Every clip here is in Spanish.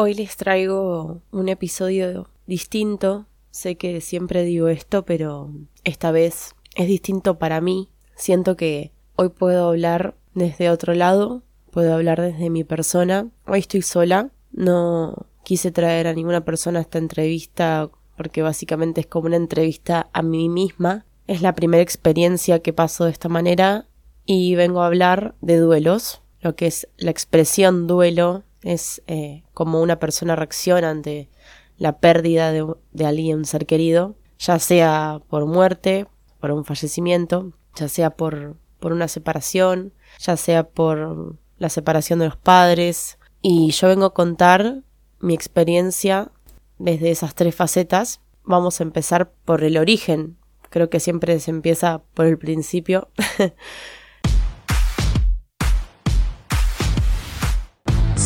Hoy les traigo un episodio distinto. Sé que siempre digo esto, pero esta vez es distinto para mí. Siento que hoy puedo hablar desde otro lado, puedo hablar desde mi persona. Hoy estoy sola, no quise traer a ninguna persona a esta entrevista porque básicamente es como una entrevista a mí misma. Es la primera experiencia que paso de esta manera y vengo a hablar de duelos, lo que es la expresión duelo es eh, como una persona reacciona ante la pérdida de, de alguien, un ser querido, ya sea por muerte, por un fallecimiento, ya sea por, por una separación, ya sea por la separación de los padres. Y yo vengo a contar mi experiencia desde esas tres facetas. Vamos a empezar por el origen. Creo que siempre se empieza por el principio.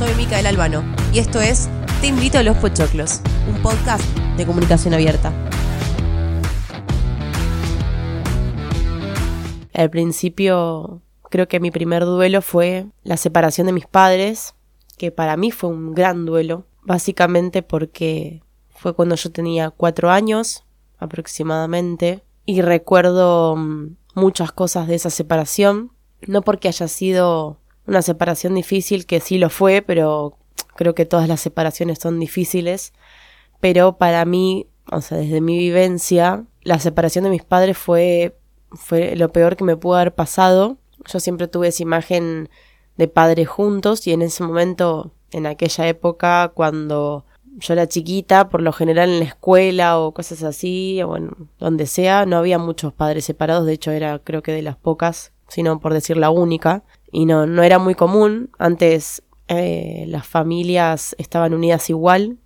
soy Micael Albano y esto es Te invito a los Pochoclos, un podcast de comunicación abierta. Al principio creo que mi primer duelo fue la separación de mis padres, que para mí fue un gran duelo, básicamente porque fue cuando yo tenía cuatro años aproximadamente y recuerdo mm, muchas cosas de esa separación, no porque haya sido una separación difícil que sí lo fue, pero creo que todas las separaciones son difíciles. Pero para mí, o sea, desde mi vivencia, la separación de mis padres fue, fue lo peor que me pudo haber pasado. Yo siempre tuve esa imagen de padres juntos y en ese momento, en aquella época, cuando yo era chiquita, por lo general en la escuela o cosas así, o bueno, donde sea, no había muchos padres separados, de hecho era creo que de las pocas, sino por decir la única y no, no era muy común. Antes eh, las familias estaban unidas igual,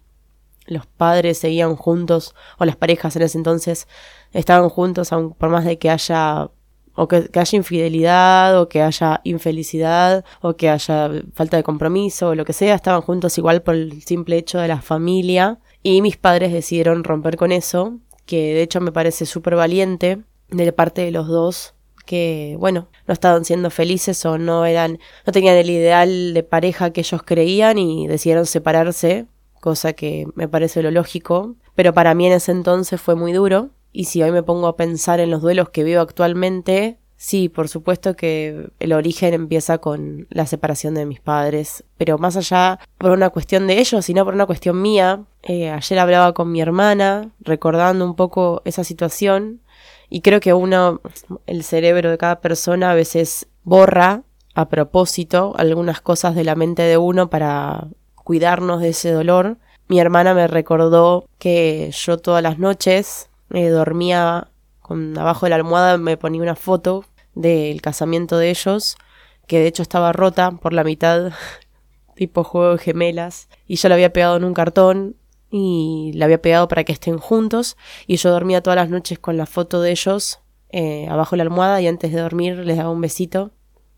los padres seguían juntos, o las parejas en ese entonces estaban juntos, aun por más de que haya o que, haya infidelidad, o que haya infelicidad, o que haya falta de compromiso, o lo que sea, estaban juntos igual por el simple hecho de la familia. Y mis padres decidieron romper con eso, que de hecho me parece súper valiente de parte de los dos, que, bueno, no estaban siendo felices o no eran, no tenían el ideal de pareja que ellos creían y decidieron separarse, cosa que me parece lo lógico, pero para mí en ese entonces fue muy duro. Y si hoy me pongo a pensar en los duelos que veo actualmente, sí, por supuesto que el origen empieza con la separación de mis padres, pero más allá por una cuestión de ellos, sino por una cuestión mía. Eh, ayer hablaba con mi hermana, recordando un poco esa situación, y creo que uno, el cerebro de cada persona a veces borra a propósito algunas cosas de la mente de uno para cuidarnos de ese dolor. Mi hermana me recordó que yo todas las noches eh, dormía con abajo de la almohada me ponía una foto del casamiento de ellos, que de hecho estaba rota por la mitad, tipo juego de gemelas, y yo la había pegado en un cartón y la había pegado para que estén juntos y yo dormía todas las noches con la foto de ellos eh, abajo de la almohada y antes de dormir les daba un besito.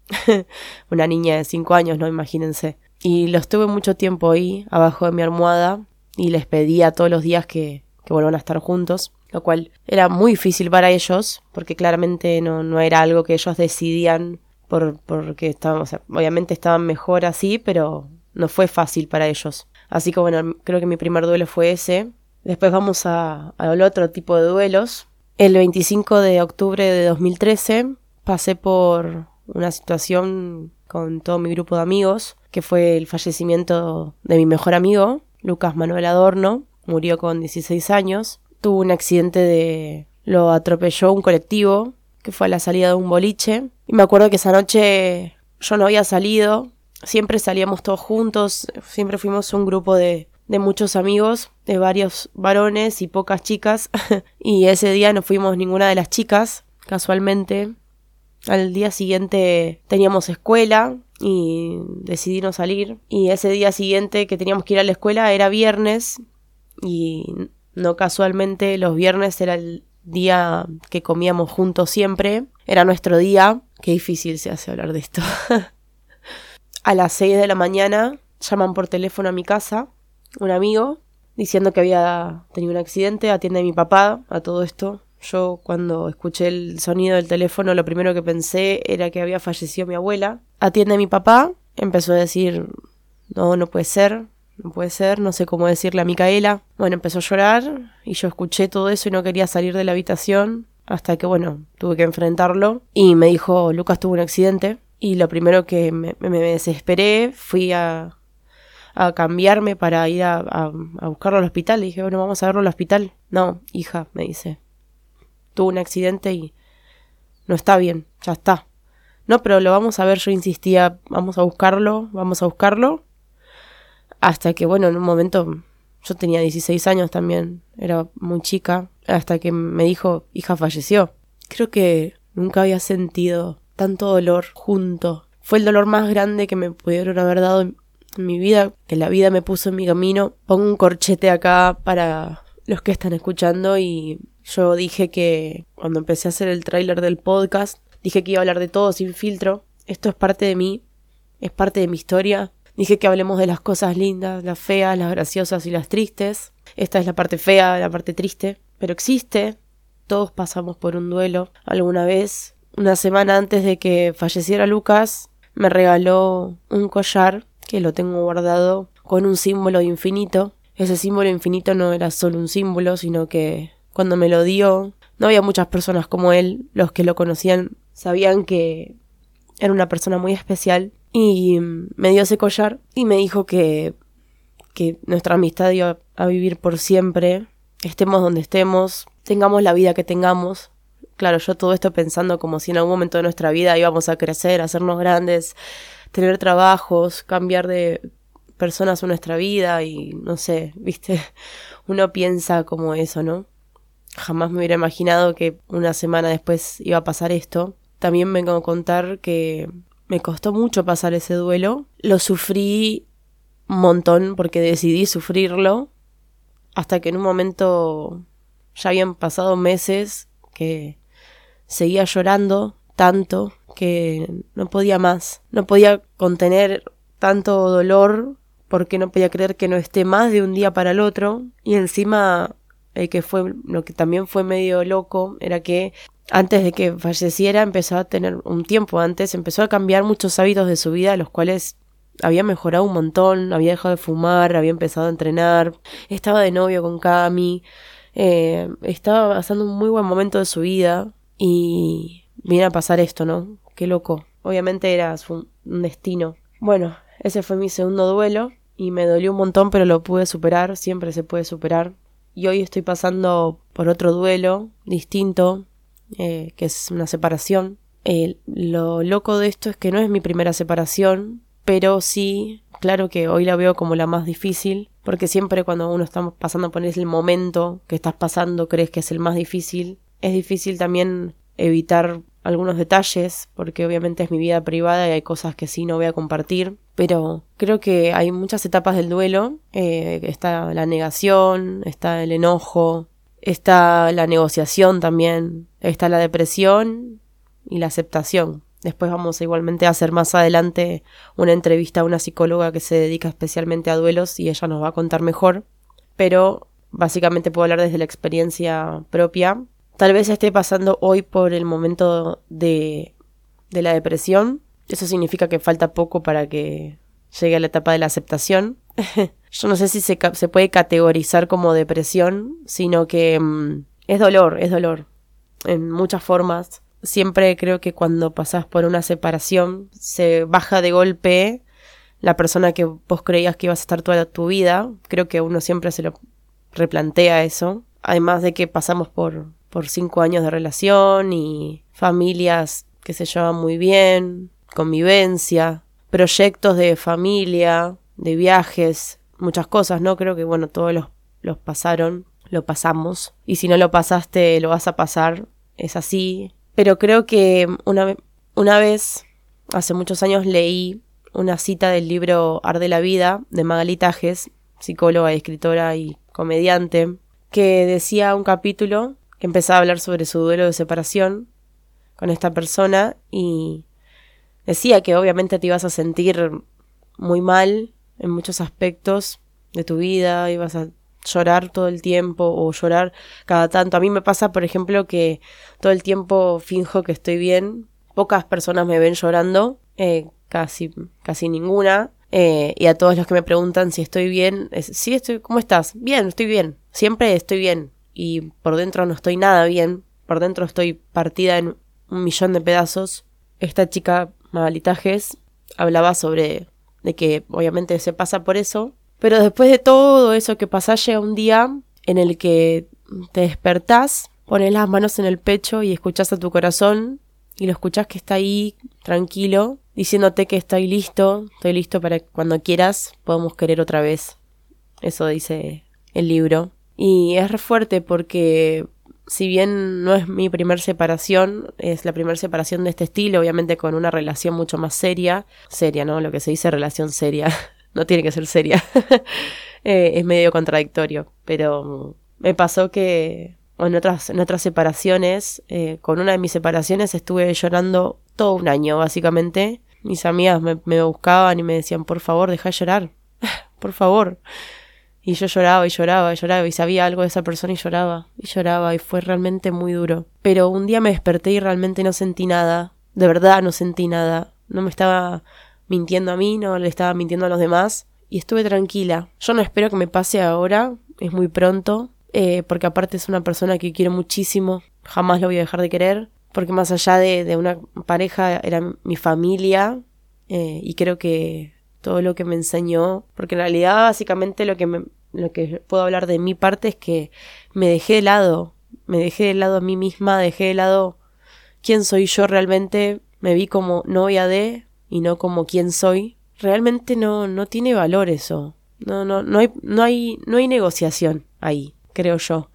Una niña de cinco años, ¿no? Imagínense. Y los tuve mucho tiempo ahí, abajo de mi almohada, y les pedía todos los días que, que vuelvan a estar juntos, lo cual era muy difícil para ellos, porque claramente no, no era algo que ellos decidían por, porque estaban, obviamente estaban mejor así, pero no fue fácil para ellos. Así que bueno, creo que mi primer duelo fue ese. Después vamos a, al otro tipo de duelos. El 25 de octubre de 2013 pasé por una situación con todo mi grupo de amigos, que fue el fallecimiento de mi mejor amigo, Lucas Manuel Adorno, murió con 16 años, tuvo un accidente de... lo atropelló un colectivo, que fue a la salida de un boliche, y me acuerdo que esa noche yo no había salido, siempre salíamos todos juntos, siempre fuimos un grupo de, de muchos amigos, de varios varones y pocas chicas, y ese día no fuimos ninguna de las chicas, casualmente. Al día siguiente teníamos escuela y decidí no salir. Y ese día siguiente que teníamos que ir a la escuela era viernes y no casualmente los viernes era el día que comíamos juntos siempre. Era nuestro día. Qué difícil se hace hablar de esto. A las 6 de la mañana llaman por teléfono a mi casa un amigo diciendo que había tenido un accidente, atiende mi papá a todo esto. Yo cuando escuché el sonido del teléfono lo primero que pensé era que había fallecido mi abuela. Atiende mi papá, empezó a decir, no, no puede ser, no puede ser, no sé cómo decirle a Micaela. Bueno, empezó a llorar y yo escuché todo eso y no quería salir de la habitación hasta que, bueno, tuve que enfrentarlo y me dijo, Lucas tuvo un accidente y lo primero que me, desesperé fui a, a cambiarme para ir a, a, buscarlo al hospital. dije, bueno, vamos a verlo al hospital. No, hija, me dice, tuvo un accidente y no está bien, ya está. No, pero lo vamos a ver, yo insistía, vamos a buscarlo, vamos a buscarlo. Hasta que, bueno, en un momento yo tenía 16 años también, era muy chica, hasta que me dijo, hija falleció. Creo que nunca había sentido tanto dolor junto. Fue el dolor más grande que me pudieron haber dado en mi vida, que la vida me puso en mi camino. Pongo un corchete acá para los que están escuchando y yo dije que cuando empecé a hacer el tráiler del podcast, dije que iba a hablar de todo sin filtro. Esto es parte de mí, es parte de mi historia, Dije que hablemos de las cosas lindas, las feas, las graciosas y las tristes. Esta es la parte fea, la parte triste, pero existe. Todos pasamos por un duelo alguna vez. Una semana antes de que falleciera Lucas, me regaló un collar que lo tengo guardado con un símbolo infinito. Ese símbolo infinito no era solo un símbolo, sino que cuando me lo dio, no había muchas personas como él. Los que lo conocían sabían que era una persona muy especial y me dio ese collar y me dijo que, que nuestra amistad iba a vivir por siempre, estemos donde estemos, tengamos la vida que tengamos. Claro, yo todo esto pensando como si en algún momento de nuestra vida íbamos a crecer, a hacernos grandes, tener trabajos, cambiar de personas en nuestra vida y no sé, viste, uno piensa como eso, ¿no? Jamás me hubiera imaginado que una semana después iba a pasar esto. También vengo a contar que me costó mucho pasar ese duelo. Lo sufrí un montón porque decidí sufrirlo. Hasta que en un momento ya habían pasado meses que seguía llorando tanto que no podía más. No podía contener tanto dolor porque no podía creer que no esté más de un día para el otro. Y encima, el que fue, lo que también fue medio loco, era que antes de que falleciera empezó a tener un tiempo antes, empezó a cambiar muchos hábitos de su vida, los cuales había mejorado un montón, había dejado de fumar, había empezado a entrenar, estaba de novio con Cami, eh, estaba pasando un muy buen momento de su vida y viene a pasar esto, ¿no? Qué loco. Obviamente era un destino. Bueno, ese fue mi segundo duelo y me dolió un montón, pero lo pude superar, siempre se puede superar. Y hoy estoy pasando por otro duelo distinto, eh, que es una separación. lo loco de esto es que no es mi primera separación, pero sí, claro que hoy la veo como la más difícil, porque siempre cuando uno está pasando por ese momento que estás pasando, crees que es el más difícil. Es difícil también evitar algunos detalles, porque obviamente es mi vida privada y hay cosas que sí no voy a compartir, pero creo que hay muchas etapas del duelo. Eh, está la negación, está el enojo, Está la negociación también, está la depresión y la aceptación. Después vamos igualmente a hacer más adelante una entrevista a una psicóloga que se dedica especialmente a duelos y ella nos va a contar mejor. Pero básicamente puedo hablar desde la experiencia propia. Tal vez esté pasando hoy por el momento de, de la depresión. Eso significa que falta poco para que llegue a la etapa de la aceptación. yo no sé si se, puede categorizar como depresión, sino que mm, es dolor, es dolor, en muchas formas. Siempre creo que cuando pasas por una separación se baja de golpe la persona que vos creías que ibas a estar toda tu vida. Creo que uno siempre se lo replantea eso. Además de que pasamos por, por cinco años de relación y familias que se llevan muy bien, convivencia, proyectos de familia, de viajes, muchas cosas, ¿no? Creo que, bueno, todos los, los pasaron, lo pasamos. Y si no lo pasaste, lo vas a pasar. Es así. Pero creo que una, una vez, hace muchos años, leí una cita del libro Arde la Vida de Magali Tajes, psicóloga, escritora y comediante, que decía un capítulo que empezaba a hablar sobre su duelo de separación con esta persona y decía que obviamente te ibas a sentir muy mal en muchos aspectos de tu vida, ibas a llorar todo el tiempo o llorar cada tanto. A mí me pasa, por ejemplo, que todo el tiempo finjo que estoy bien. Pocas personas me ven llorando, eh, casi, casi ninguna. Eh, y a todos los que me preguntan si estoy bien, sí, estoy, ¿cómo estás? Bien, estoy bien. Siempre estoy bien. Y por dentro no estoy nada bien. Por dentro estoy partida en un millón de pedazos. Esta chica, Magalitajes, hablaba sobre de que obviamente se pasa por eso. Pero después de todo eso que pasa, llega un día en el que te despertás, pones las manos en el pecho y escuchas a tu corazón y lo escuchas que está ahí tranquilo, diciéndote que estoy listo, estoy listo para que cuando quieras podamos querer otra vez. Eso dice el libro. Y es re fuerte porque si bien no es mi primer separación, es la primera separación de este estilo, obviamente con una relación mucho más seria, seria, ¿no? Lo que se dice relación seria, no tiene que ser seria, eh, es medio contradictorio, pero me pasó que en otras, en otras separaciones, eh, con una de mis separaciones estuve llorando todo un año, básicamente. Mis amigas me, me buscaban y me decían, por favor, deja de llorar, por favor. Y yo lloraba y lloraba y lloraba y sabía algo de esa persona y lloraba y lloraba y fue realmente muy duro. Pero un día me desperté y realmente no sentí nada, de verdad no sentí nada. No me estaba mintiendo a mí, no le estaba mintiendo a los demás y estuve tranquila. Yo no espero que me pase ahora, es muy pronto, eh, porque aparte es una persona que quiero muchísimo, jamás lo voy a dejar de querer, porque más allá de, de una pareja era mi familia eh, y creo que todo lo que me enseñó, porque en realidad básicamente lo que, me, lo que puedo hablar de mi parte es que me dejé de lado, me dejé de lado a mí misma, dejé de lado quién soy yo realmente, me vi como novia de y no como quién soy. Realmente no, no tiene valor eso. No, no, no hay, no hay, no hay negociación ahí creo yo.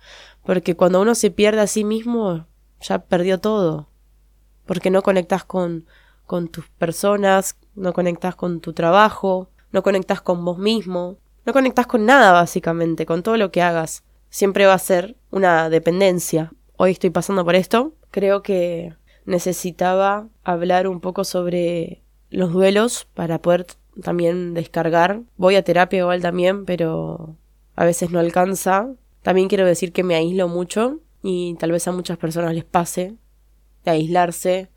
Porque cuando uno se pierde a sí mismo, ya perdió todo. Porque no conectas con, con tus personas, no conectas con tu trabajo, no conectas con vos mismo, no conectas con nada básicamente, con todo lo que hagas. Siempre va a ser una dependencia. Hoy estoy pasando por esto. Creo que necesitaba hablar un poco sobre los duelos para poder también descargar. Voy a terapia igual también, pero a veces no alcanza también quiero decir que me aíslo mucho y tal vez a muchas personas les pase de aislarse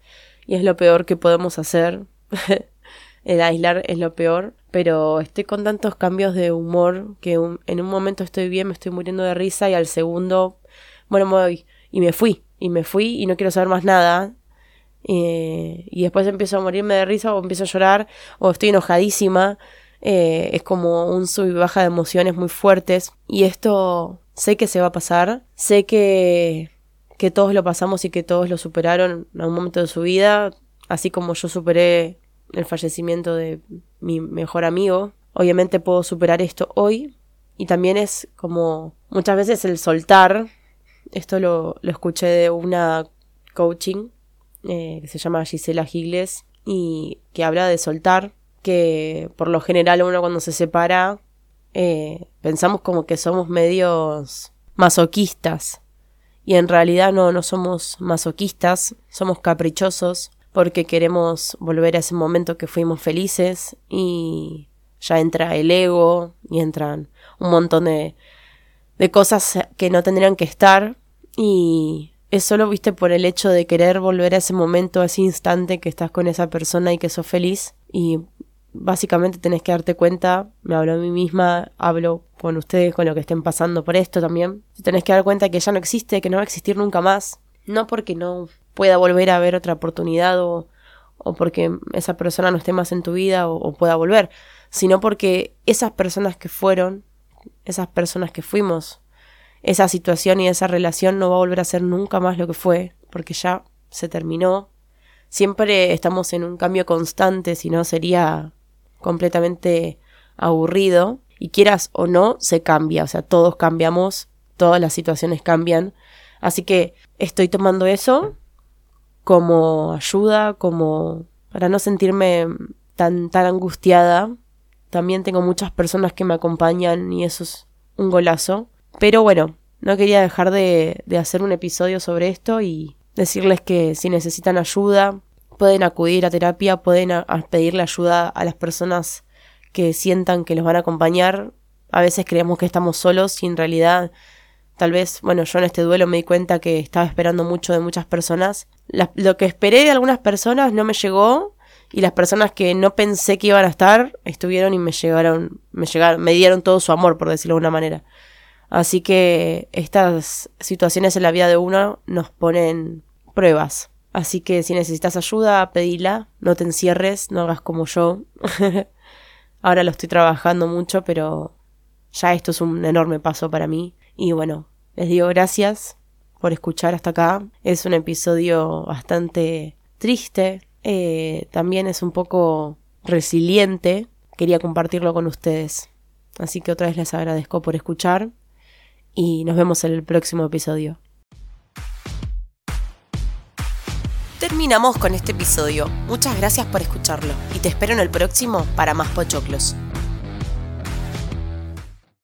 y es lo peor que podemos hacer. El aislar es lo peor, pero estoy con tantos cambios de humor que en un momento estoy bien, me estoy muriendo de risa y al segundo, bueno, me voy y me fui y me fui y no quiero saber más nada. Eh, y después empiezo a morirme de risa o empiezo a llorar o estoy enojadísima. Eh, es como un sub y baja de emociones muy fuertes y esto sé que se va a pasar, sé que, que todos lo pasamos y que todos lo superaron en algún momento de su vida, así como yo superé el fallecimiento de mi mejor amigo. Obviamente puedo superar esto hoy y también es como muchas veces el soltar, esto lo, lo escuché de una coaching eh, que se llama Gisela Gigles y que habla de soltar, que por lo general uno cuando se separa eh, pensamos como que somos medios masoquistas. Y en realidad no, no somos masoquistas, somos caprichosos porque queremos volver a ese momento que fuimos felices y ya entra el ego y entran un montón de, de cosas que no tendrían que estar. Y es solo, viste, por el hecho de querer volver a ese momento, a ese instante que estás con esa persona y que sos feliz. Y básicamente tenés que darte cuenta, me hablo a mí misma, hablo con ustedes, con lo que estén pasando por esto también, tenés que dar cuenta que ya no existe, que no va a existir nunca más, no porque no pueda volver a haber otra oportunidad o, o porque esa persona no esté más en tu vida o, o pueda volver, sino porque esas personas que fueron, esas personas que fuimos, esa situación y esa relación no va a volver a ser nunca más lo que fue, porque ya se terminó. Siempre estamos en un cambio constante, si no sería completamente aburrido y quieras o no, se cambia, o sea, todos cambiamos, todas las situaciones cambian. Así que estoy tomando eso como ayuda, como para no sentirme tan, tan angustiada. También tengo muchas personas que me acompañan y eso es un golazo. Pero bueno, no quería dejar de, de hacer un episodio sobre esto y decirles que si necesitan ayuda, pueden acudir a terapia, pueden pedirle ayuda a las personas que sientan que los van a acompañar. A veces creemos que estamos solos y en realidad tal vez, bueno, yo en este duelo me di cuenta que estaba esperando mucho de muchas personas. lo que esperé de algunas personas no me llegó y las personas que no pensé que iban a estar estuvieron y me llegaron, me llegaron, me dieron todo su amor, por decirlo de una manera. Así que estas situaciones en la vida de uno nos ponen pruebas. Así que si necesitas ayuda, pedila, no te encierres, no hagas como yo. Ahora lo estoy trabajando mucho, pero ya esto es un enorme paso para mí. Y bueno, les digo gracias por escuchar hasta acá. Es un episodio bastante triste, eh, también es un poco resiliente. Quería compartirlo con ustedes. Así que otra vez les agradezco por escuchar y nos vemos en el próximo episodio. Terminamos con este episodio. Muchas gracias por escucharlo y te espero en el próximo para más pochoclos.